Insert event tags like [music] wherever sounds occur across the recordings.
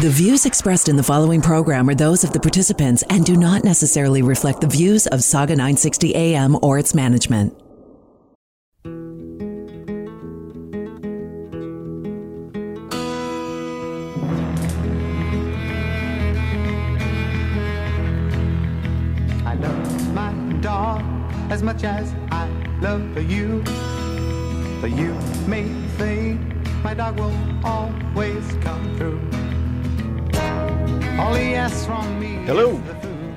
The views expressed in the following program are those of the participants and do not necessarily reflect the views of Sauga 960 AM or its management. I love my dog as much as I love you. But you may think my dog will always come through. Hello.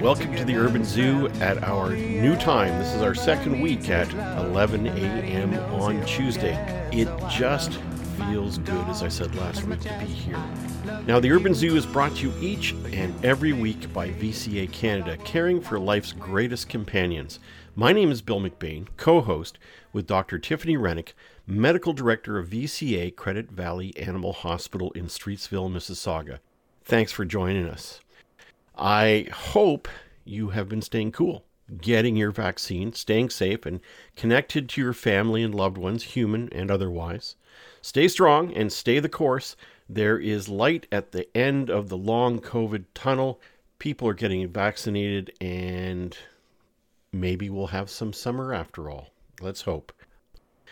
Welcome to the Urban Zoo at our new time. This is our second week at 11 a.m. on Tuesday. It just feels good, as I said last week, to be here. Now, the Urban Zoo is brought to you each and every week by VCA Canada, caring for life's greatest companions. My name is Bill McBain, co host with Dr. Tiffany Rennick, Medical Director of VCA Credit Valley Animal Hospital in Streetsville, Mississauga. Thanks for joining us. I hope you have been staying cool, getting your vaccine, staying safe, and connected to your family and loved ones, human and otherwise. Stay strong and stay the course. There is light at the end of the long COVID tunnel. People are getting vaccinated, and maybe we'll have some summer after all. Let's hope.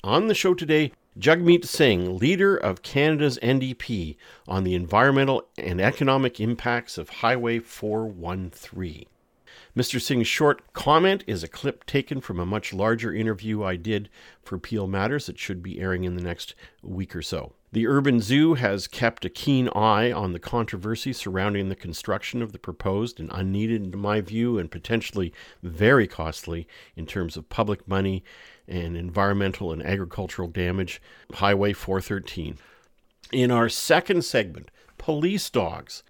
On the show today, Jagmeet Singh, leader of Canada's NDP on the environmental and economic impacts of Highway 413. Mr. Singh's short comment is a clip taken from a much larger interview I did for Peel Matters that should be airing in the next week or so. The Urban Zoo has kept a keen eye on the controversy surrounding the construction of the proposed and unneeded, in my view, and potentially very costly in terms of public money and environmental and agricultural damage, Highway 413. In our second segment, Police Dogs,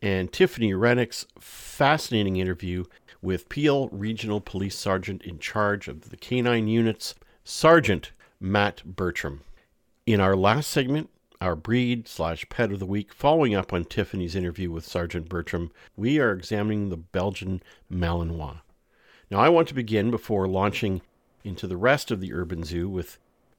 and Tiffany Rennick's fascinating interview with Peel Regional Police Sergeant in charge of the canine units, Sergeant Matt Bertram. In our last segment, our breed slash pet of the week, following up on Tiffany's interview with Sergeant Bertram, we are examining the Belgian Malinois. Now, I want to begin before launching into the rest of the Urban Zoo with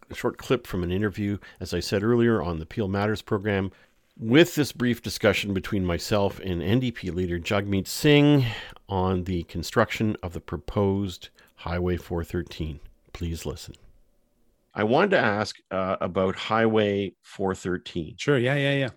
a short clip from an interview, as I said earlier, on the Peel Matters program with this brief discussion between myself and NDP leader Jagmeet Singh on the construction of the proposed Highway 413. Please listen. I wanted to ask uh, about Highway 413. Sure. Yeah. Yeah. Yeah.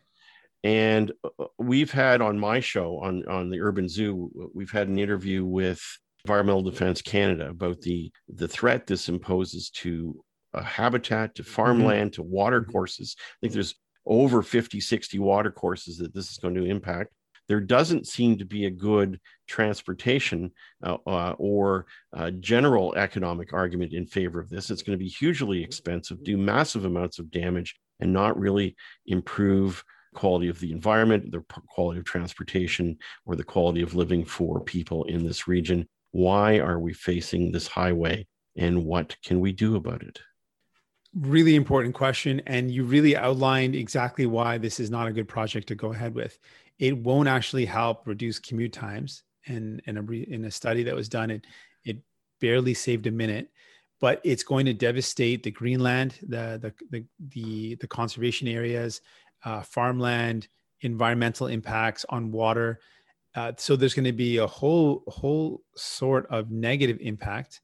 And uh, we've had on my show on, on the Urban Zoo, we've had an interview with Environmental Defense Canada about the, the threat this imposes to uh, habitat, to farmland, to water courses. I think there's over 50, 60 water courses that this is going to impact. There doesn't seem to be a good transportation uh, uh, or uh, general economic argument in favor of this. It's going to be hugely expensive, do massive amounts of damage, and not really improve quality of the environment, the quality of transportation, or the quality of living for people in this region. Why are we facing this highway, and what can we do about it? Really important question. And you really outlined exactly why this is not a good project to go ahead with. It won't actually help reduce commute times. And in a, in a study that was done, it, it barely saved a minute, but it's going to devastate the greenland, the, the, the, the, the conservation areas, uh, farmland, environmental impacts on water. Uh, so there's going to be a whole whole sort of negative impact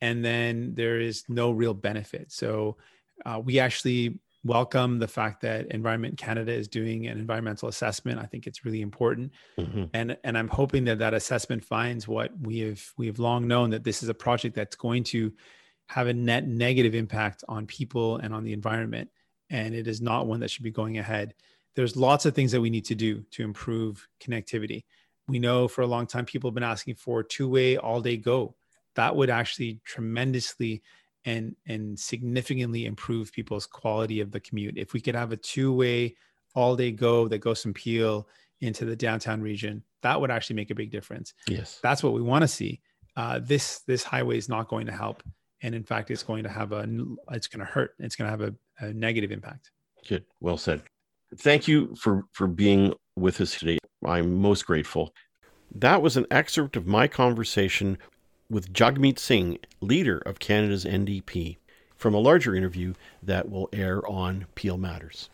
and then there is no real benefit. So uh, we actually welcome the fact that Environment Canada is doing an environmental assessment. I think it's really important, Mhm. and and I'm hoping that that assessment finds what we have we have long known that this is a project that's going to have a net negative impact on people and on the environment, and it is not one that should be going ahead. There's lots of things that we need to do to improve connectivity. We know for a long time people have been asking for two-way all-day go that would actually tremendously and and significantly improve people's quality of the commute if we could have a two-way all day go that goes from Peel into the downtown region. That would actually make a big difference. Yes. That's what we want to see. Uh, this this highway is not going to help, and in fact, it's going to have a it's going to hurt. It's going to have a, a negative impact. Good. Well said. Thank you for for being with us today. I'm most grateful. That was an excerpt of my conversation with Jagmeet Singh, leader of Canada's NDP, from a larger interview that will air on Peel Matters.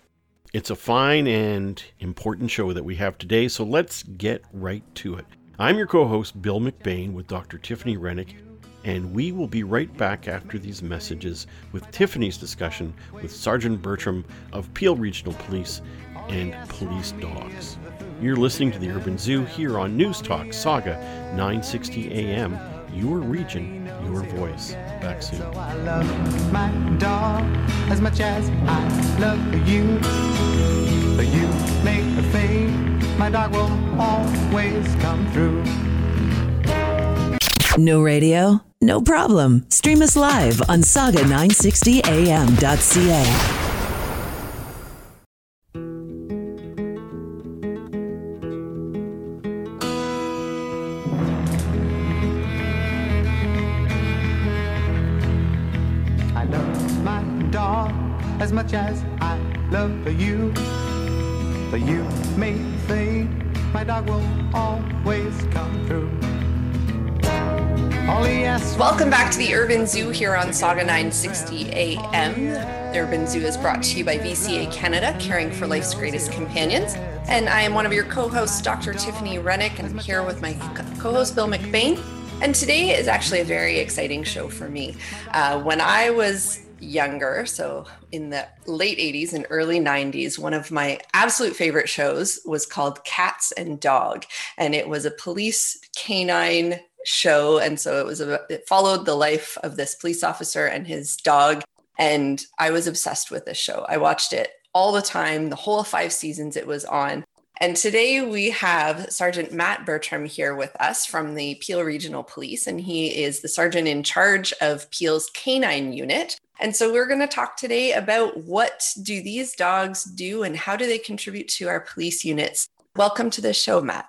It's a fine and important show that we have today, so let's get right to it. I'm your co host, Bill McBain, with Dr. Tiffany Rennick, and we will be right back after these messages with Tiffany's discussion with Sergeant Bertram of Peel Regional Police and police dogs. You're listening to the Urban Zoo here on News Talk Sauga 960 AM, your region, your voice. Back soon. So I love my dog as much as I love you. But you make a fade, my dog will always come through. No radio? No problem. Stream us live on sauga960am.ca. much as I love you. But you may fade, my dog will always come through. Welcome back to the Urban Zoo here on Sauga 960 AM. The Urban Zoo is brought to you by VCA Canada, caring for life's greatest companions. And I am one of your co hosts, Dr. Tiffany Rennick, and I'm here with my co host, Bill McBain. And today is actually a very exciting show for me. Uh, when I was younger, so in the late 80s and early 90s, one of my absolute favorite shows was called Katts and Dog. And it was a police canine show. And so it was a, it followed the life of this police officer and his dog. And I was obsessed with this show. I watched it all the time, the whole five seasons it was on. And today we have Sergeant Matt Bertram here with us from the Peel Regional Police, and he is the sergeant in charge of Peel's canine unit. And so we're going to talk today about what do these dogs do and how do they contribute to our police units. Welcome to the show, Matt.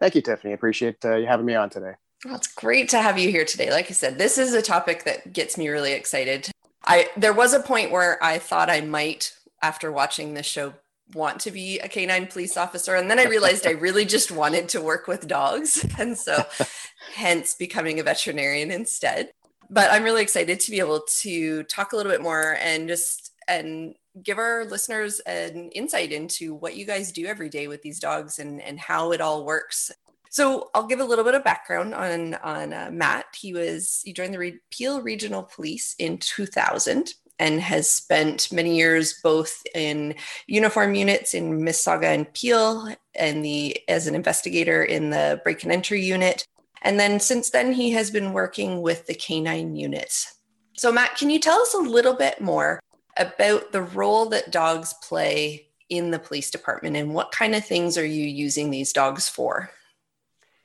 Thank you, Tiffany. Appreciate uh, you having me on today. Well, it's great to have you here today. Like I said, this is a topic that gets me really excited. I there was a point where I thought I might, after watching this show, want to be a canine police officer, and then I realized I really just wanted to work with dogs, [laughs] and so [laughs] hence becoming a veterinarian instead. But I'm really excited to be able to talk a little bit more and just and give our listeners an insight into what you guys do every day with these dogs and and how it all works so I'll give a little bit of background on on uh, Matt. He was he joined the Re- Peel Regional Police in 2000 and has spent many years both in uniform units in Mississauga and Peel and the as an investigator in the break and entry unit. And then since then he has been working with the canine units. So Matt, can you tell us a little bit more about the role that dogs play in the police department and what kind of things are you using these dogs for?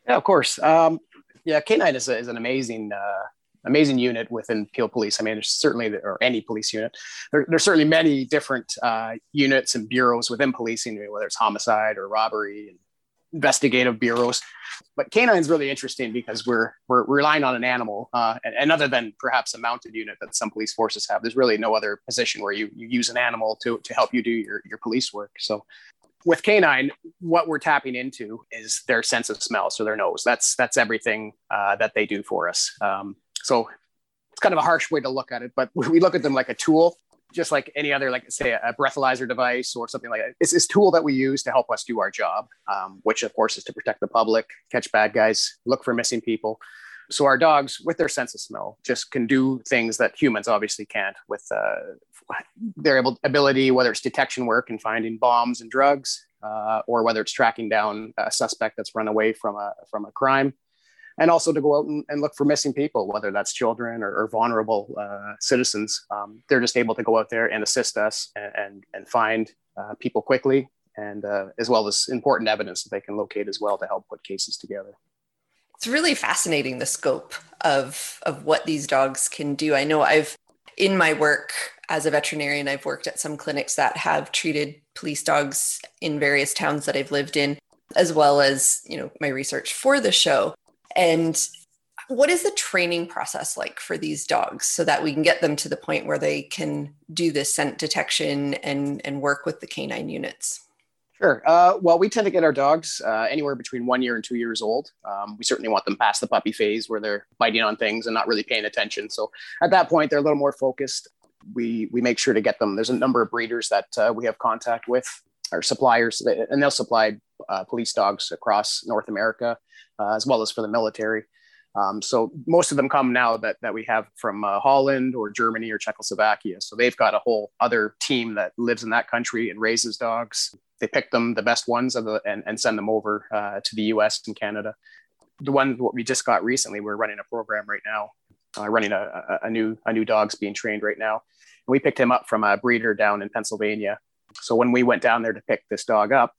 Yeah, of course. Um, yeah, K9 is, a, is an amazing, uh, amazing unit within Peel Police. I mean, there's certainly, or any police unit, there, there's certainly many different uh, units and bureaus within policing, whether it's homicide or robbery and investigative bureaus. But K9 is really interesting because we're we're relying on an animal, uh, and, and, other than perhaps a mounted unit that some police forces have, there's really no other position where you, you use an animal to, to help you do your, your police work. So with canine what we're tapping into is their sense of smell so their nose that's that's everything uh, that they do for us um, so it's kind of a harsh way to look at it but [laughs] we look at them like a tool just like any other like say a breathalyzer device or something like that. It's this tool that we use to help us do our job um, which of course is to protect the public catch bad guys look for missing people. So our dogs with their sense of smell just can do things that humans obviously can't with uh, [laughs] their able, ability whether it's detection work and finding bombs and drugs uh, or whether it's tracking down a suspect that's run away from a from a crime and also to go out and, and look for missing people whether that's children or, or vulnerable uh, citizens um, they're just able to go out there and assist us and and, and find uh, people quickly and uh, as well as important evidence that they can locate as well to help put cases together it's really fascinating the scope of of what these dogs can do. I know I've in my work as a veterinarian, I've worked at some clinics that have treated police dogs in various towns that I've lived in, as well as, you know, my research for the show. And what is the training process like for these dogs so that we can get them to the point where they can do this scent detection and, and work with the canine units? Sure. Uh, well, we tend to get our dogs uh, anywhere between one year and two years old. Um, we certainly want them past the puppy phase where they're biting on things and not really paying attention. So at that point, they're a little more focused. We we make sure to get them. There's a number of breeders that uh, we have contact with, our suppliers, and they'll supply uh, police dogs across North America, uh, as well as for the military. Um, so most of them come now that, that we have from uh, Holland or Germany or Czechoslovakia. So they've got a whole other team that lives in that country and raises dogs. They pick them the best ones the, and, and send them over uh, to the US and Canada. The one what we just got recently, we're running a program right now, uh, running a, a, a, new a new dog's being trained right now. And we picked him up from a breeder down in Pennsylvania. So when we went down there to pick this dog up,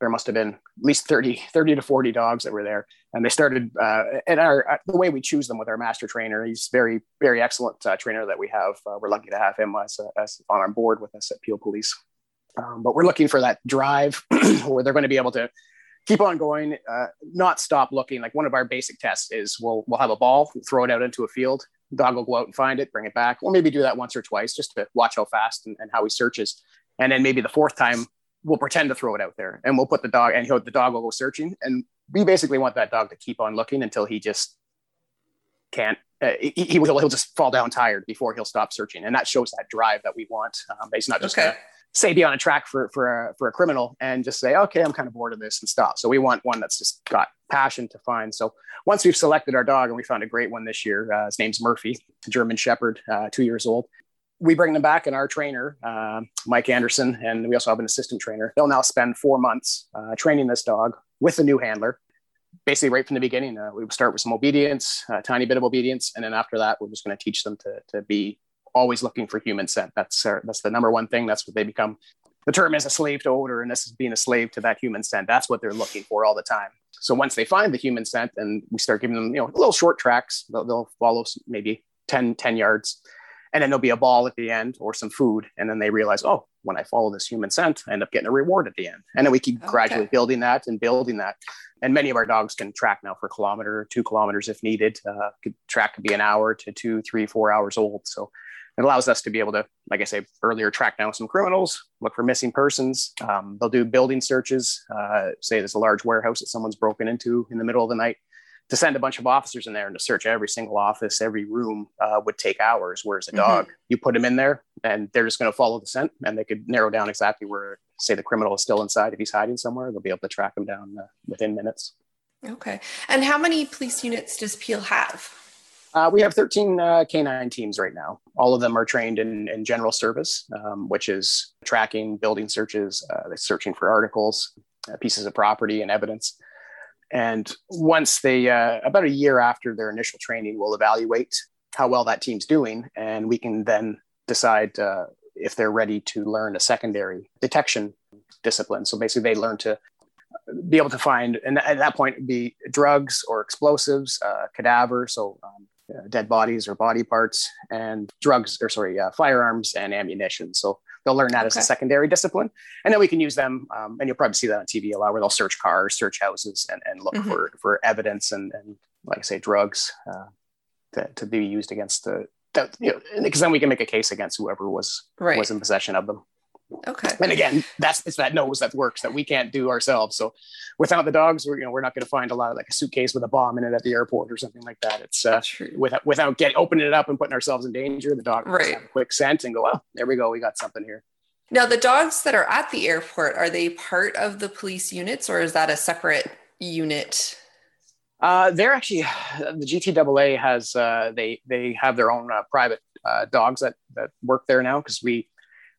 there must have been at least 30, 30 to 40 dogs that were there. And they started, uh, and our, uh, the way we choose them with our master trainer, he's very, very excellent uh, trainer that we have. Uh, we're lucky to have him as, as on our board with us at Peel Police. Um, but we're looking for that drive [clears throat] where they're going to be able to keep on going, uh, not stop looking. Like one of our basic tests is we'll, we'll have a ball, throw it out into a field. Dog will go out and find it, bring it back, or maybe do that once or twice just to watch how fast and, and how he searches. And then maybe the fourth time we'll pretend to throw it out there and we'll put the dog and he'll, the dog will go searching. And we basically want that dog to keep on looking until he just can't, uh, he, he, will, he'll just fall down tired before he'll stop searching. And that shows that drive that we want. Um, but he's not just okay. say be on a track for, for a, for a criminal and just say, okay, I'm kind of bored of this and stop. So we want one that's just got passion to find. So once we've selected our dog and we found a great one this year, uh, his name's Murphy, German Shepherd, uh, two years old we bring them back and our trainer uh, mike anderson and we also have an assistant trainer. They'll now spend four months uh, training this dog with a new handler basically right from the beginning. Uh, we start with some obedience a tiny bit of obedience and then after that we're just going to teach them to, to be always looking for human scent. That's uh, that's the number one thing. That's what they become. The term is a slave to odor and this is being a slave to that human scent. That's what they're looking for all the time. So once they find the human scent and we start giving them you know little short tracks. They'll, they'll follow maybe 10 10 yards and then there'll be a ball at the end or some food. And then they realize oh when i follow this human scent i end up getting a reward at the end. And then we keep okay. gradually building that and building that. And many of our dogs can track now for a kilometer two kilometers if needed. Uh, could track could be an hour to two three four hours old. So it allows us to be able to like i say earlier track down some criminals look for missing persons. Um, they'll do building searches. Uh, say there's a large warehouse that someone's broken into in the middle of the night to send a bunch of officers in there and to search every single office, every room uh, would take hours. Whereas a mm-hmm. dog, you put them in there and they're just going to follow the scent and they could narrow down exactly where, say, the criminal is still inside. If he's hiding somewhere, they'll be able to track him down uh, within minutes. Okay. And how many police units does Peel have? Uh, we have 13 uh, canine teams right now. All of them are trained in, in general service, um, which is tracking, building searches, uh, searching for articles, uh, pieces of property, and evidence. And once they, uh, about a year after their initial training, we'll evaluate how well that team's doing. And we can then decide uh, if they're ready to learn a secondary detection discipline. So basically, they learn to be able to find, and at that point, be drugs or explosives, uh, cadavers, so um, uh, dead bodies or body parts, and drugs, or sorry, uh, firearms and ammunition. So They'll learn that okay. as a secondary discipline. And then we can use them, um, and you'll probably see that on TV a lot, where they'll search cars, search houses, and, and look mm-hmm. for, for evidence and, and, like I say, drugs uh, to, to be used against the, that, you know, because then we can make a case against whoever was right. was in possession of them. Okay. And again, that's it's that nose that works that we can't do ourselves. So without the dogs, we're you know we're not going to find a lot of like a suitcase with a bomb in it at the airport or something like that. It's uh, without without getting opening it up and putting ourselves in danger. The dog right. have a quick scent and go, oh, there we go, we got something here. Now the dogs that are at the airport are they part of the police units or is that a separate unit? Uh, they're actually [sighs] the GTAA has uh, they they have their own uh, private uh, dogs that that work there now because we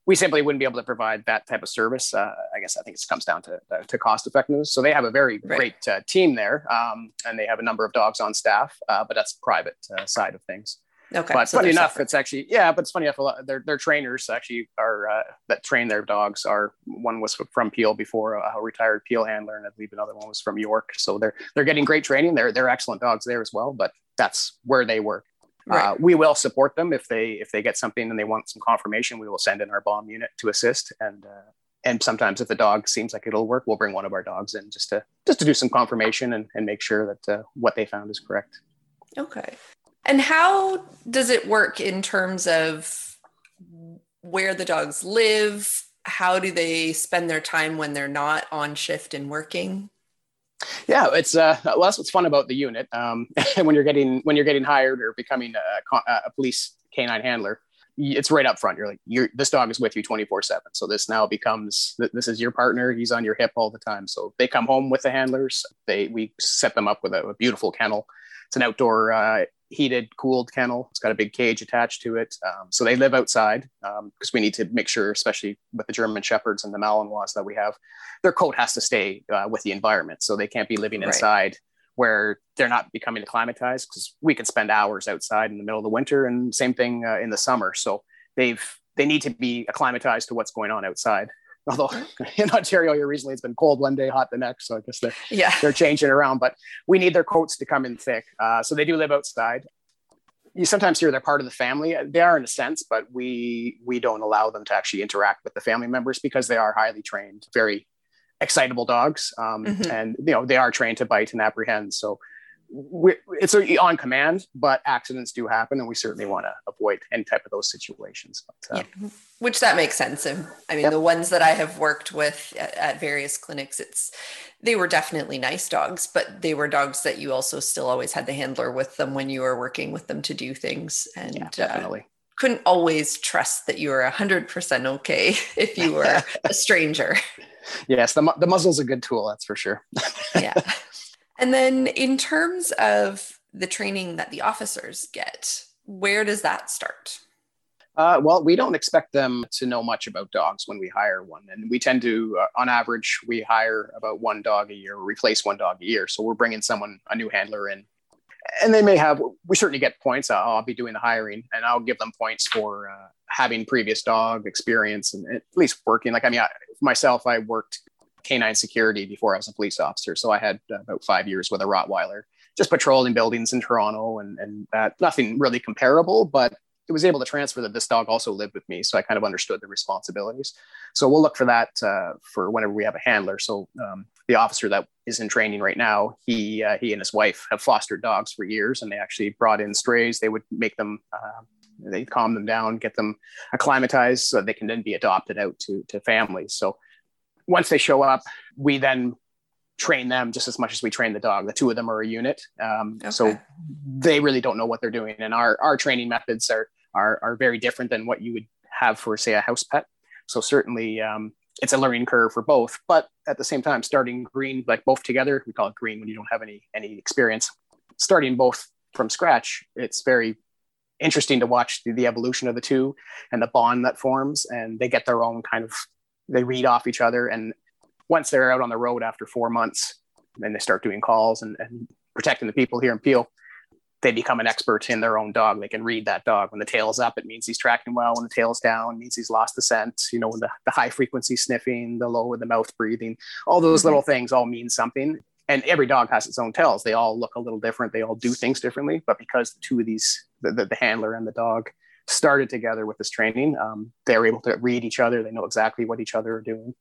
we simply wouldn't be able to provide that type of service. Uh, I guess I think it comes down to, uh, to cost effectiveness. So they have a very right. great uh, team there, um, and they have a number of dogs on staff, uh, but that's private uh, side of things. Okay. But so funny enough, separate. it's actually yeah, but it's funny enough. A lot, their their trainers actually are uh, that train their dogs are one was from Peel before a retired Peel handler, and I believe another one was from York. So they're they're getting great training. They're they're excellent dogs there as well. But that's where they work. Right. Uh, we will support them if they if they get something and they want some confirmation. We will send in our bomb unit to assist, and uh, and sometimes if the dog seems like it'll work, we'll bring one of our dogs in just to just to do some confirmation and, and make sure that uh, what they found is correct. Okay. And how does it work in terms of where the dogs live? How do they spend their time when they're not on shift and working? Yeah, it's uh, well, that's what's fun about the unit. Um, [laughs] when you're getting when you're getting hired or becoming a, a police canine handler, it's right up front. You're like, you're this dog is with you 24 seven. So this now becomes this is your partner. He's on your hip all the time. So they come home with the handlers. They we set them up with a, a beautiful kennel. It's an outdoor uh, heated, cooled kennel. It's got a big cage attached to it. Um, so they live outside because um, we need to make sure, especially with the German Shepherds and the Malinois that we have, their coat has to stay uh, with the environment. So they can't be living inside right. where they're not becoming acclimatized because we can spend hours outside in the middle of the winter and same thing uh, in the summer. So they've they need to be acclimatized to what's going on outside. [laughs] Although [laughs] in Ontario here recently, it's been cold one day, hot the next. So I guess they're, yeah. they're changing around, but we need their coats to come in thick. Uh, so they do live outside. You sometimes hear they're part of the family. They are in a sense, but we we don't allow them to actually interact with the family members because they are highly trained, very excitable dogs, um, mm-hmm. and you know they are trained to bite and apprehend. So it's on command, but accidents do happen, and we certainly want to avoid any type of those situations. But, uh, yeah. Which that makes sense. And I mean, yep. the ones that I have worked with at, at, various clinics, it's they were definitely nice dogs, but they were dogs that you also still always had the handler with them when you were working with them to do things, and yeah, uh, definitely. Uh, couldn't always trust that you were 100% okay [laughs] if you were a [laughs] stranger. Yes, the, the muzzle's a good tool, that's for sure. yeah. [laughs] And then, in terms of the training that the officers get, where does that start? Uh, well, we don't expect them to know much about dogs when we hire one. And we tend to, uh, on average, we hire about one dog a year, replace one dog a year. So we're bringing someone, a new handler in. And they may have, we certainly get points. I'll, I'll be doing the hiring and I'll give them points for uh, having previous dog experience and at least working. Like, I mean, I, myself, I worked canine security before I was a police officer. So I had uh, about five years with a Rottweiler, just patrolling buildings in Toronto and, and that nothing really comparable, but it was able to transfer that this dog also lived with me. So I kind of understood the responsibilities. So we'll look for that uh, for whenever we have a handler. So um, the officer that is in training right now, he uh, he and his wife have fostered dogs for years, and they actually brought in strays. They would make them. Uh, they calm them down, get them acclimatized, so they can then be adopted out to to families. So once they show up, we then train them just as much as we train the dog. The two of them are a unit, um, okay. so they really don't know what they're doing. And our our training methods are are are very different than what you would have for say a house pet. So certainly um, it's a learning curve for both. But at the same time, starting green like both together, we call it green when you don't have any any experience. Starting both from scratch, it's very interesting to watch the, the evolution of the two and the bond that forms and they get their own kind of they read off each other. And once they're out on the road after four months, then they start doing calls and, and protecting the people here in Peel. They become an expert in their own dog. They can read that dog. When the tail's up, it means he's tracking well. When the tail's down, it means he's lost the scent. You know, the, the high frequency sniffing, the low with the mouth breathing, all those mm-hmm. little things all mean something. And every dog has its own tells. They all look a little different. They all do things differently. But because the two of these, the, the, the handler and the dog, started together with this training. Um, they're able to read each other. They know exactly what each other are doing,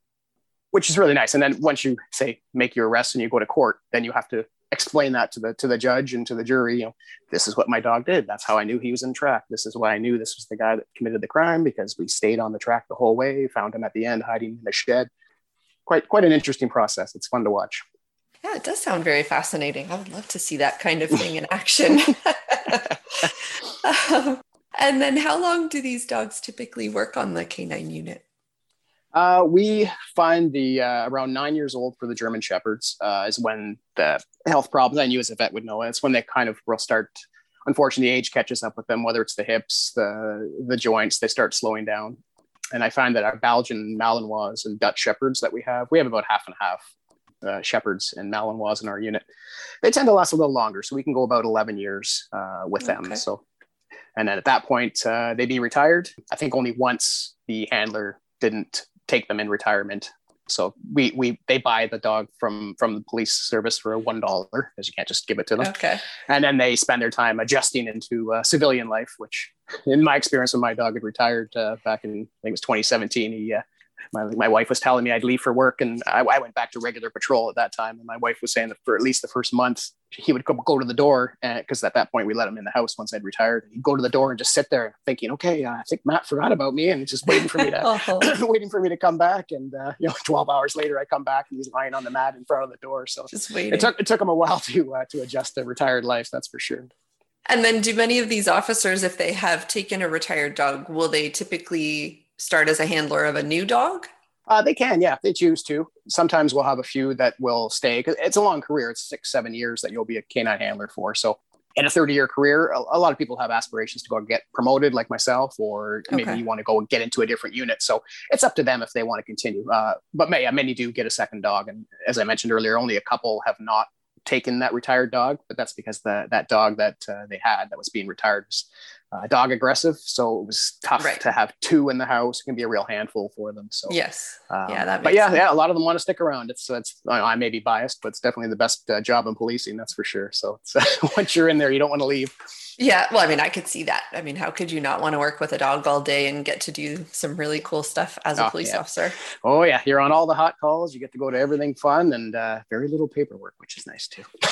which is really nice. And then once you say make your arrest and you go to court, then you have to explain that to the to the judge and to the jury. You know, this is what my dog did. That's how I knew he was in track. This is why I knew this was the guy that committed the crime because we stayed on the track the whole way. Found him at the end hiding in the shed. Quite quite an interesting process. It's fun to watch. Yeah, it does sound very fascinating. I would love to see that kind of thing in action. [laughs] [laughs] um, and then how long do these dogs typically work on the canine unit? Uh, we find the uh, around nine years old for the German Shepherds uh, is when the health problems, and you as a vet would know, it's when they kind of will start. Unfortunately, age catches up with them, whether it's the hips, the the joints, they start slowing down. And I find that our Belgian Malinois and Dutch Shepherds that we have, we have about half and half uh, Shepherds and Malinois in our unit. They tend to last a little longer, so we can go about 11 years uh, with okay. them. So and then at that point, uh, they'd be retired. I think only once the handler didn't take them in retirement. So we we they buy the dog from from the police service for a one dollar because you can't just give it to them. Okay. And then they spend their time adjusting into uh, civilian life, which, in my experience, when my dog had retired uh, back in I think it was 2017, he uh, my, my wife was telling me I'd leave for work and I, I, went back to regular patrol at that time. And my wife was saying that for at least the first month, he would go, go to the door because at that point we let him in the house once I'd retired. He'd go to the door and just sit there thinking, okay, uh, I think Matt forgot about me and just waiting for me to, [laughs] oh. [clears throat] waiting for me to come back. And, uh, you know, [laughs] 12 hours later, I come back and he's lying on the mat in front of the door. So just waiting. It took, it took him a while to, uh, to adjust to retired life. That's for sure. And then do many of these officers, if they have taken a retired dog, will they typically start as a handler of a new dog? Uh, they can, yeah, if they choose to. Sometimes we'll have a few that will stay because it's a long career. It's six, seven years that you'll be a canine handler for. So, in a 30 year career, a, a, lot of people have aspirations to go get promoted, like myself, or maybe okay. you want to go and get into a different unit. So, it's up to them if they want to continue. Uh, but yeah, many do get a second dog. And as I mentioned earlier, only a couple have not taken that retired dog, but that's because the, that dog that uh, they had that was being retired was uh, dog aggressive. So it was tough right. to have two in the house. It can be a real handful for them. So yes, um, yeah, that. but yeah, sense. yeah, a lot of them want to stick around. It's it's I may be biased, but it's definitely the best uh, job in policing. That's for sure. So [laughs] once you're in there, you don't want to leave. Yeah, well, I mean, I could see that. I mean, how could you not want to work with a dog all day and get to do some really cool stuff as a oh, police yeah. officer? Oh yeah, you're on all the hot calls. You get to go to everything fun and uh, very little paperwork, which is nice too. [laughs]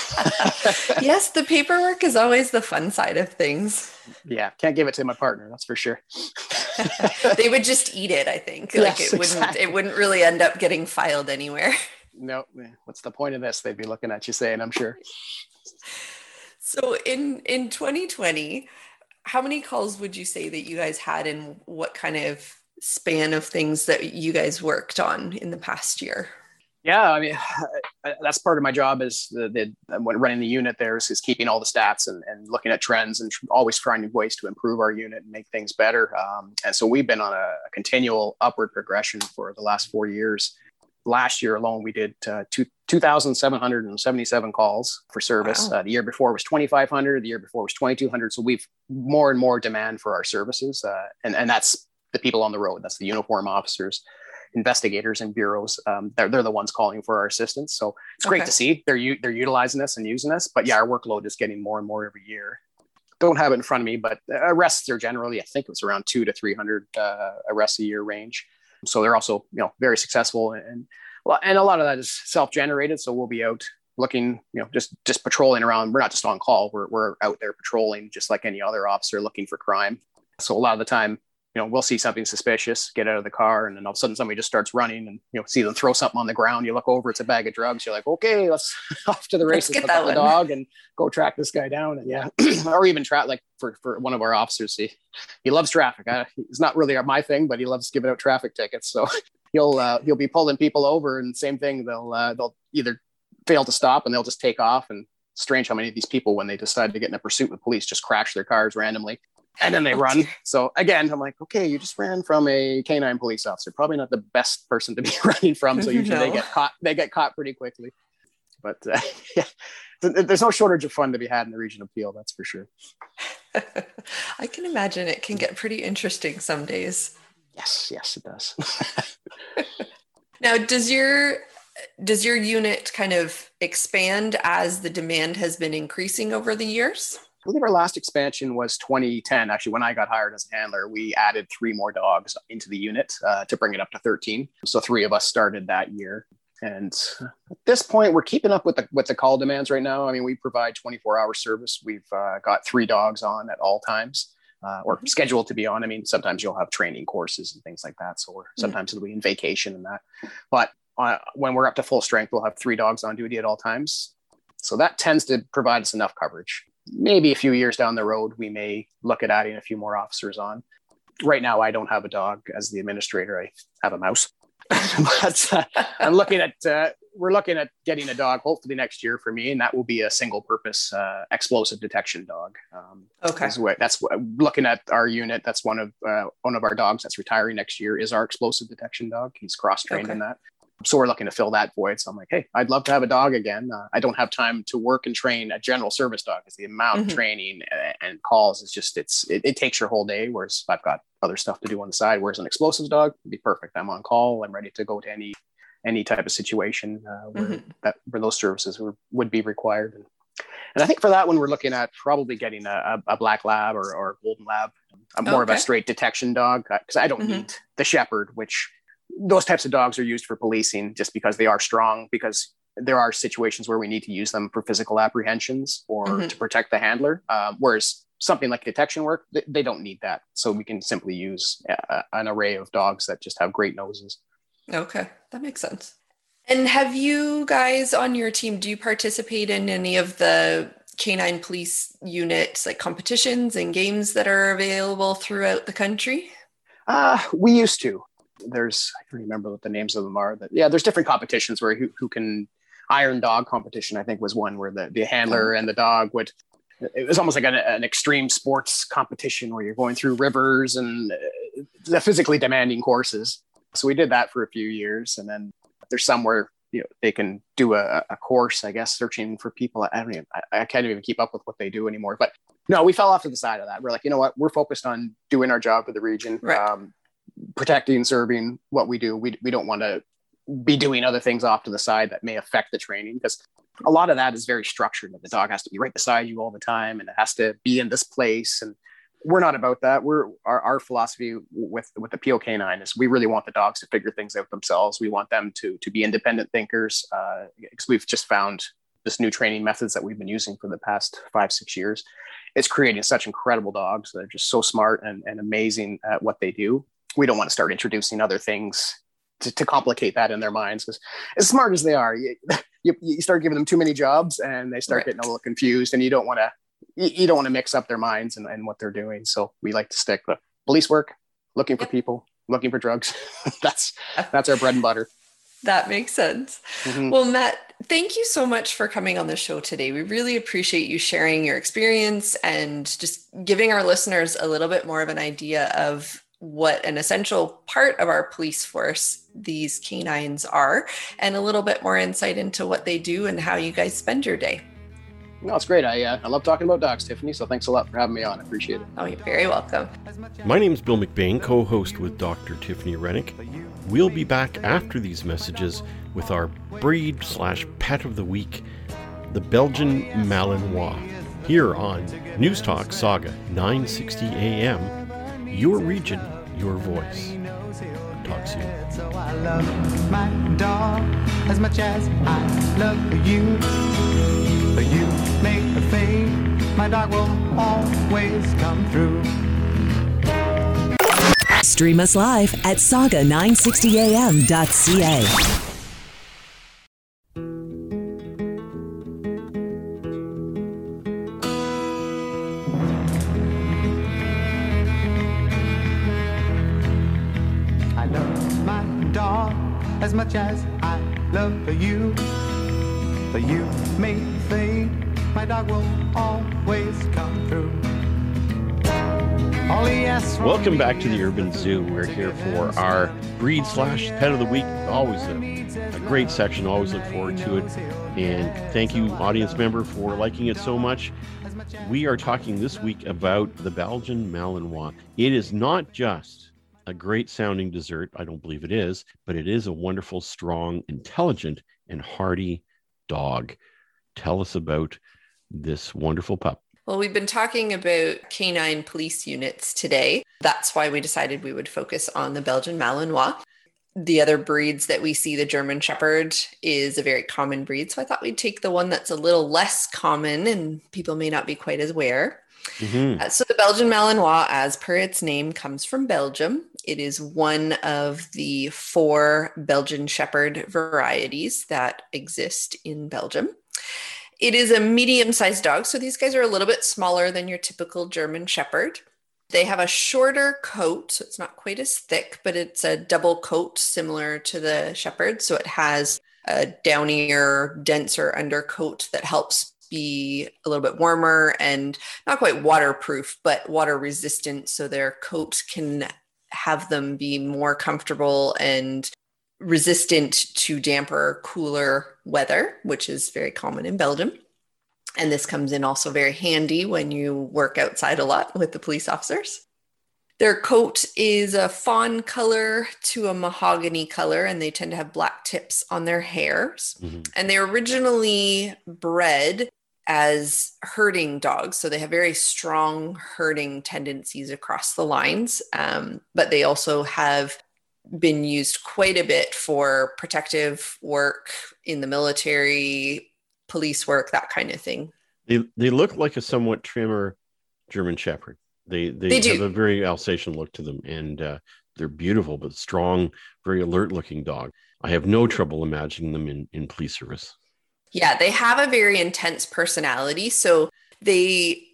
yes, the paperwork is always the fun side of things. Yeah, can't give it to my partner. That's for sure. [laughs] they would just eat it. I think like yes, it wouldn't. Exactly. It wouldn't really end up getting filed anywhere. [laughs] No, what's the point of this? They'd be looking at you saying, "I'm sure." So in in 2020, how many calls would you say that you guys had and what kind of span of things that you guys worked on in the past year? Yeah, I mean, [sighs] that's part of my job is the, the running the unit there is, is keeping all the stats and, and looking at trends and tr- always finding ways to improve our unit and make things better. Um, and so we've been on a, a, continual upward progression for the last four years last year alone, we did uh, two, 2,777 calls for service. Wow. Uh, the year before was 2,500. The year before was 2,200. So we've more and more demand for our services. Uh, and, and that's the people on the road. That's the uniform officers, investigators and bureaus. Um, they're, they're the ones calling for our assistance. So it's great okay. to see they're, u- they're utilizing this and using this, but yeah, our workload is getting more and more every year. Don't have it in front of me, but arrests are generally, I think it was around two to 300 uh, arrests a year range. So they're also, you know, very successful and and a lot of that is self-generated. So we'll be out looking, you know, just just patrolling around. We're not just on call. We're we're out there patrolling just like any other officer looking for crime. So a lot of the time, you know, we'll see something suspicious, get out of the car, and then all of a sudden somebody just starts running, and you know, see them throw something on the ground. You look over, it's a bag of drugs. You're like, okay, let's [laughs] off to the races, get that the dog, and go track this guy down. And yeah, [clears throat] or even track like for for one of our officers. He he loves traffic. I, it's not really my thing, but he loves giving out traffic tickets. So [laughs] he'll uh, he'll be pulling people over, and same thing. They'll uh, they'll either fail to stop and they'll just take off. And strange how many of these people, when they decide to get in a pursuit with police, just crash their cars randomly and then they [laughs] run. So again, I'm like, okay, you just ran from a canine police officer. Probably not the best person to be [laughs] running from. So usually [laughs] no. they get caught. They get caught pretty quickly. But uh, yeah, there's no shortage of fun to be had in the region of Peel. That's for sure. I can imagine it can get pretty interesting some days. Yes, yes, it does. now, does your does your unit kind of expand as the demand has been increasing over the years? I believe our last expansion was 2010. Actually, when I got hired as a handler, we added three more dogs into the unit uh, to bring it up to 13. So three of us started that year. And at this point, we're keeping up with the with the call demands right now. I mean, we provide 24 hour service. We've uh, got three dogs on at all times uh, or mm-hmm. scheduled to be on. I mean, sometimes you'll have training courses and things like that. So mm-hmm. sometimes it'll be in vacation and that. But uh, when we're up to full strength, we'll have three dogs on duty at all times. So that tends to provide us enough coverage. Maybe a few years down the road, we may look at adding a few more officers on. Right now, I don't have a dog as the administrator. I have a mouse. [laughs] but uh, I'm looking at uh, we're looking at getting a dog hopefully next year for me, and that will be a single purpose uh, explosive detection dog. Um, okay, that's what, that's what, looking at our unit. That's one of uh, one of our dogs that's retiring next year is our explosive detection dog. He's cross trained okay. in that. So we're looking to fill that void. So I'm like, hey, I'd love to have a dog again. Uh, I don't have time to work and train a general service dog because the amount mm-hmm. of training and calls is just it's it, it, takes your whole day. Whereas I've got other stuff to do on the side. Whereas an explosives dog would be perfect. I'm on call. I'm ready to go to any any type of situation uh, where mm-hmm. that where those services were, would be required. And, and I think for that one, we're looking at probably getting a, a black lab or, or golden lab, a more okay. of a straight detection dog because I don't mm-hmm. need the shepherd, which those types of dogs are used for policing just because they are strong because there are situations where we need to use them for physical apprehensions or mm-hmm. to protect the handler. Um, whereas something like detection work they, they, don't need that. So we can simply use a, an array of dogs that just have great noses. Okay that makes sense. And have you guys on your team do you participate in any of the canine police units like competitions and games that are available throughout the country? Uh, we used to there's I can remember what the names of them are. That yeah, there's different competitions where who, who can Iron Dog competition. I think was one where the the handler and the dog would. It was almost like an, an extreme sports competition where you're going through rivers and uh, the physically demanding courses. So we did that for a few years, and then there's somewhere you know they can do a, a course. I guess searching for people. I don't even. I, I can't even keep up with what they do anymore. But no, we fell off to the side of that. We're like, you know what? We're focused on doing our job for the region. Right. Um, protecting, serving what we do. We, we don't want to be doing other things off to the side that may affect the training because a lot of that is very structured. That The dog has to be right beside you all the time and it has to be in this place. And we're not about that. We're our, our philosophy with with the Peel Canine is we really want the dogs to figure things out themselves. We want them to to be independent thinkers because uh, we've just found this new training methods that we've been using for the past five six years. It's creating such incredible dogs that are just so smart and, and amazing at what they do we don't want to start introducing other things to, to complicate that in their minds because as smart as they are you, [laughs] you, you, start giving them too many jobs and they start right. getting a little confused and you don't want to you, you, don't want to mix up their minds and, and what they're doing so we like to stick the police work looking for people looking for drugs [laughs] that's that's our bread and butter that makes sense. Mm-hmm. Well, Matt, thank you so much for coming on the show today. We really appreciate you sharing your experience and just giving our listeners a little bit more of an idea of what an essential part of our police force these canines are and a little bit more insight into what they do and how you guys spend your day. No, it's great. I, uh, I love talking about dogs, Tiffany. So thanks a lot for having me on. I appreciate it. Oh, you're very welcome. My name is Bill McBain, co host with Dr. Tiffany Rennick. We'll be back after these messages with our breed slash pet of the week, the Belgian Malinois, here on News Talk Sauga 960 AM your region, your voice. Talk soon. So I love my dog as much as I love you. But you make a fade, my dog will always come through. Stream us live at sauga960am.ca. much as I love you. But you may fade, my dog will always come through. Welcome back to the Urban Zoo. We're here for our breed slash pet of the week. Always a, a, great section. Always look forward to it. And thank you, audience member, for liking it so much. We are talking this week about the Belgian Malinois. It is not just a great sounding dessert. I don't believe it is, but it is a wonderful, strong, intelligent, and hardy dog. Tell us about this wonderful pup. Well, we've been talking about canine police units today. That's why we decided we would focus on the Belgian Malinois. The other breeds that we see, the German Shepherd, is a very common breed. So I thought we'd take the one that's a little less common and people may not be quite as aware. Mm-hmm. Uh, so the Belgian Malinois, as per its name, comes from Belgium. It is one of the four Belgian Shepherd varieties that exist in Belgium. It is a medium sized dog. So these guys are a little bit smaller than your typical German Shepherd. They have a shorter coat, so it's not quite as thick, but it's a double coat similar to the Shepherd. So it has a downier, denser undercoat that helps be a little bit warmer and not quite waterproof, but water resistant. So their coat can have them be more comfortable and resistant to damper, cooler weather, which is very common in Belgium. And this comes in also very handy when you work outside a lot with the police officers. Their coat is a fawn color to a mahogany color, and they tend to have black tips on their hairs. Mhm. And they originally bred as herding dogs. So they have very strong herding tendencies across the lines, um, but they also have been used quite a bit for protective work in the military, police work, that kind of thing. They they look like a somewhat trimmer German Shepherd. They they, They have a very Alsatian look to them, and uh, they're beautiful but strong, very alert looking dog. I have no trouble imagining them in in police service. Yeah, they have a very intense personality. So they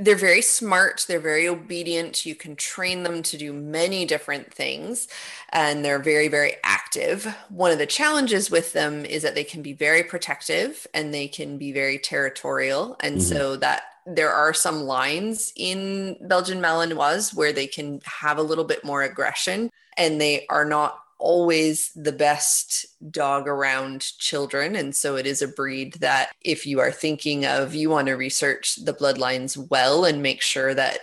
they're very smart, they're very obedient. You can train them to do many different things and they're very very active. One of the challenges with them is that they can be very protective and they can be very territorial and Mhm. so that there are some lines in Belgian Malinois where they can have a little bit more aggression and they are not always the best dog around children. And so it is a breed that, if you are thinking of, you want to research the bloodlines well and make sure that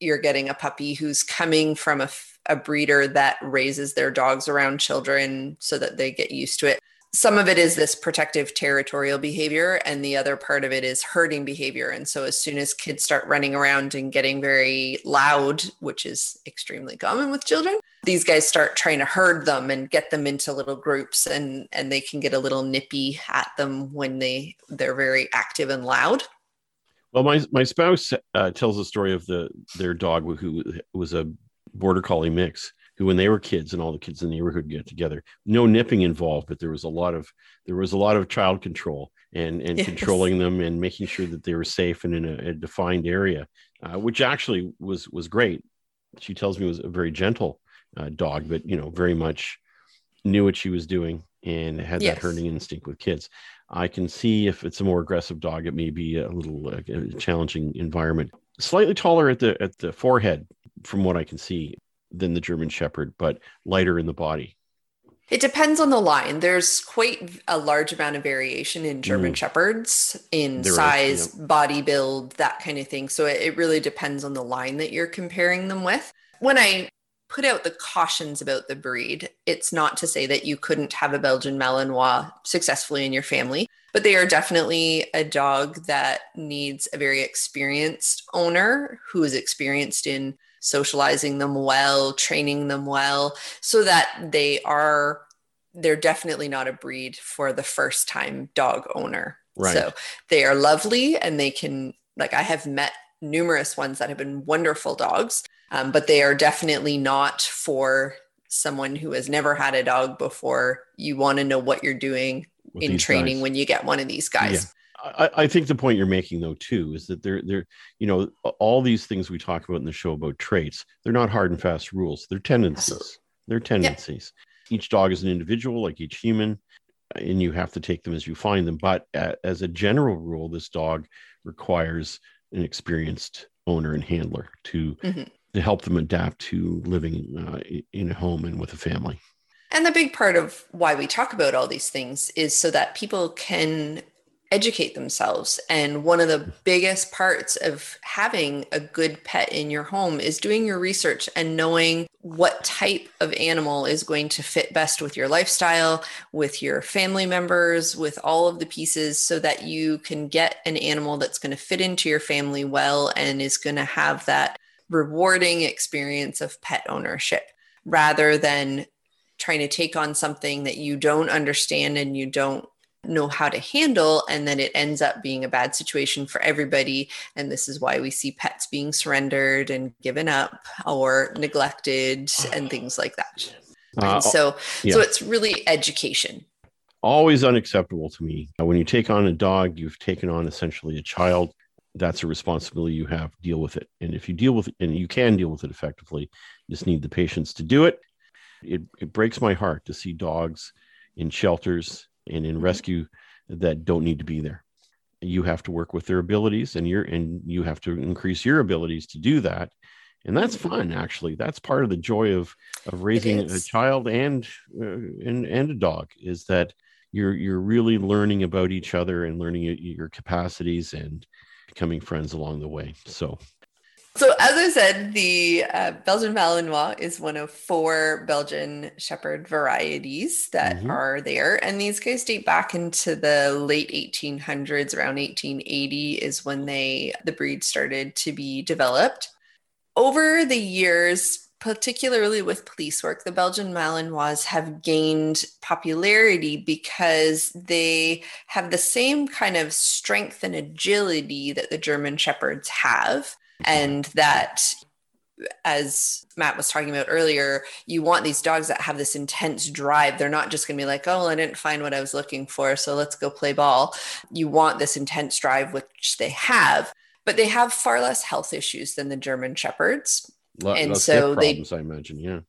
you're getting a puppy who's coming from a breeder that raises their dogs around children so that they get used to it. Some of it is this protective territorial behavior, and the other part of it is herding behavior. And so, as soon as kids start running around and getting very loud, which is extremely common with children, these guys start trying to herd them and get them into little groups and and they can get a little nippy at them when they they're very active and loud Well, my my spouse uh, tells the story of the their dog who, was a border collie mix. Who, when they were kids, and all the kids in the neighborhood get together, no nipping involved, but there was a lot of there was a lot of child control and and Yes. controlling them and making sure that they were safe and in a, a defined area, uh, which actually was was great. She tells me was a very gentle uh, dog, but you know, very much knew what she was doing and had Yes. that herding instinct with kids. I can see if it's a more aggressive dog, it may be a little uh, challenging environment. Slightly taller at the at the forehead, from what I can see, than the German Shepherd, but lighter in the body. it depends on the line there's quite a large amount of variation in german Mm. shepherds in There is, size body build that kind of thing so it, it really depends on the line that you're comparing them with when i put out the cautions about the breed it's not to say that you couldn't have a belgian malinois successfully in your family but they are definitely a dog that needs a very experienced owner who is experienced in socializing them well, training them well, so that they are they're definitely not a breed for the first time dog owner. Right. So they are lovely and they can like I have met numerous ones that have been wonderful dogs, um, but they are definitely not for someone who has never had a dog before. You want to know what you're doing with in training guys. when you get one of these guys. I, I think the point you're making though too is that they're they're you know all these things we talk about in the show about traits they're not hard and fast rules they're tendencies they're tendencies each dog is an individual like each human and you have to take them as you find them but as a general rule this dog requires an experienced owner and handler to Mhm. To help them adapt to living uh, in a home and with a family And the big part of why we talk about all these things is so that people can educate themselves. And one of the biggest parts of having a good pet in your home is doing your research and knowing what type of animal is going to fit best with your lifestyle, with your family members, with all of the pieces, so that you can get an animal that's going to fit into your family well and is going to have that rewarding experience of pet ownership rather than trying to take on something that you don't understand and you don't know how to handle and then it ends up being a bad situation for everybody and this is why we see pets being surrendered and given up or neglected and things like that Uh, so yeah. so it's really education always unacceptable to me. When you take on a dog, you've taken on essentially a child. That's a responsibility you have. Deal with it. And if you deal with it, and you can deal with it effectively, you just need the patience to do it. It, it breaks my heart to see dogs in shelters and in rescue that don't need to be there. You have to work with their abilities, and you're and you have to increase your abilities to do that. And that's fun, actually. That's part of the joy of of raising a child and uh, and and a dog is that you're you're really learning about each other and learning your capacities and becoming friends along the way so So, as I said, the uh, Belgian Malinois is one of four Belgian Shepherd varieties that Mhm. are there. And these guys date back into the late 1800s, around 1880 is when they the breed started to be developed. Over the years, particularly with police work, the Belgian Malinois have gained popularity because they have the same kind of strength and agility that the German Shepherds have and that as Matt was talking about earlier, you want these dogs that have this intense drive. They're not just going to be like, oh, I didn't find what I was looking for, so let's go play ball. You want this intense drive, which they have, but they have far less health issues than the German Shepherds. And so they- problems, I imagine. Yeah.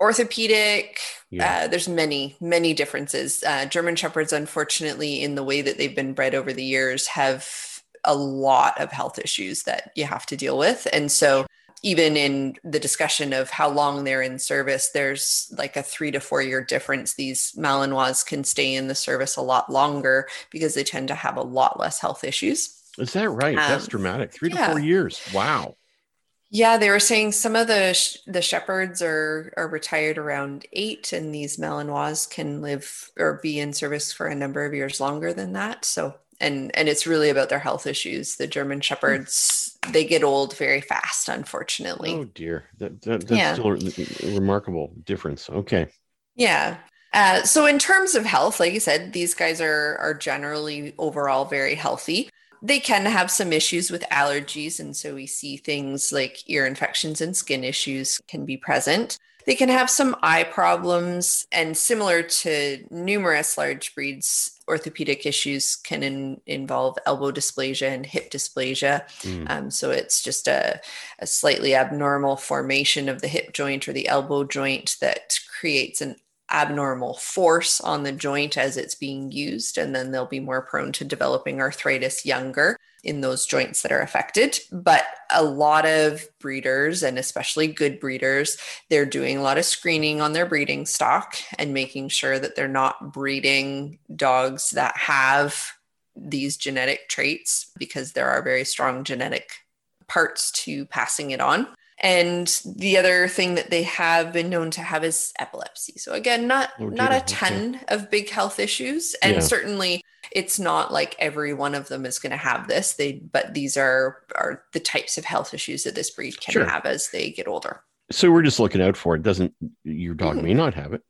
Orthopedic, Yeah. uh, there's many, many differences. Uh, German Shepherds, unfortunately, in the way that they've been bred over the years, have a lot of health issues that you have to deal with. And so, even in the discussion of how long they're in service, there's like a three to four year difference. These Malinois can stay in the service a lot longer because they tend to have a lot less health issues. Is that right? That's Um, dramatic. Three to four years. Wow. Yeah, they were saying some of the sh- the shepherds are are retired around eight, and these Malinois can live or be in service for a number of years longer than that. So, and and it's really about their health issues. The German shepherds they get old very fast, unfortunately. Oh dear. That, that that's Yeah. still a, a remarkable difference. Okay. Yeah. Uh, so in terms of health, like you said, these guys are are generally overall very healthy. They can have some issues with allergies, and so we see things like ear infections and skin issues can be present. They can have some eye problems, and similar to numerous large breeds, orthopedic issues can in, involve elbow dysplasia and hip dysplasia. Mm. Um, so it's just a, a slightly abnormal formation of the hip joint or the elbow joint that creates an abnormal force on the joint as it's being used. And then they'll be more prone to developing arthritis younger in those joints that are affected. But a lot of breeders, and especially good breeders, they're doing a lot of screening on their breeding stock and making sure that they're not breeding dogs that have these genetic traits because there are very strong genetic parts to passing it on. And the other thing that they have been known to have is epilepsy. So again, not Oh, not a ton of big health issues, and Yeah. certainly it's not like every one of them is going to have this. They but these are are the types of health issues that this breed can Sure. have as they get older. So we're just looking out for it. Doesn't your dog Mhm. may not have it,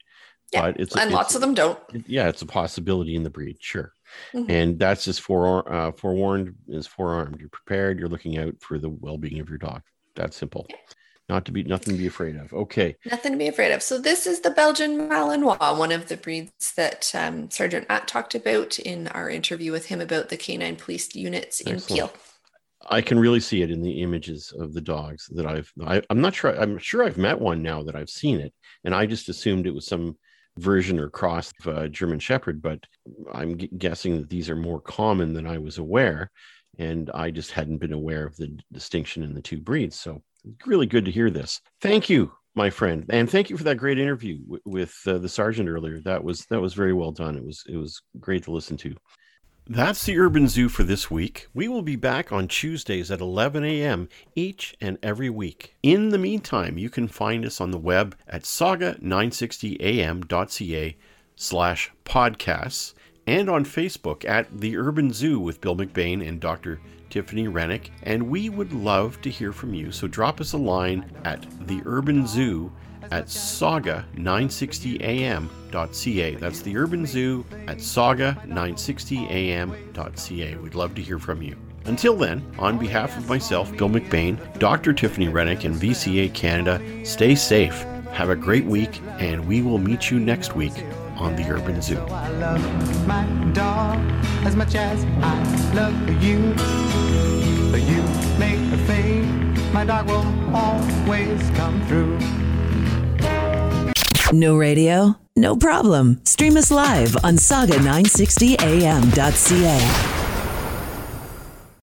Yeah, but it's and it's- lots of them don't. Yeah, it's a possibility in the breed, sure. Mhm. And that's just fore, uh, forewarned is forearmed. You're prepared. You're looking out for the well-being of your dog. That's simple. Not to be nothing to be afraid of. Okay. Nothing to be afraid of. So this is the Belgian Malinois, one of the breeds that um, Sergeant Matt talked about in our interview with him about the canine police units in Excellent. Peel. I can really see it in the images of the dogs that I've. I, I'm not sure. I'm sure I've met one now that I've seen it, and I just assumed it was some version or cross of uh, German Shepherd. But I'm g- guessing that these are more common than I was aware, and I just hadn't been aware of the distinction in the two breeds. So really good to hear this. Thank you, my friend, and thank you for that great interview w- with uh, the sergeant earlier. That was that was very well done. It was it was great to listen to. That's the Urban Zoo for this week. We will be back on Tuesdays at 11 a.m. each and every week. In the meantime, you can find us on the web at sauga960am.ca slash podcasts and on Facebook at The Urban Zoo with Bill McBain and Dr. Tiffany Rennick. And we would love to hear from you, so drop us a line at The Urban Zoo at sauga960am.ca. That's the Urban Zoo at sauga960am.ca. We'd love to hear from you. Until then, on behalf of myself, Bill McBain, Dr. Tiffany Rennick, and VCA Canada, stay safe, have a great week, and we will meet you next week on the Urban Zoo. I love my dog as much as I love you. But you make a thing, my dog will always come through. No radio? No problem. Stream us live on sauga960am.ca.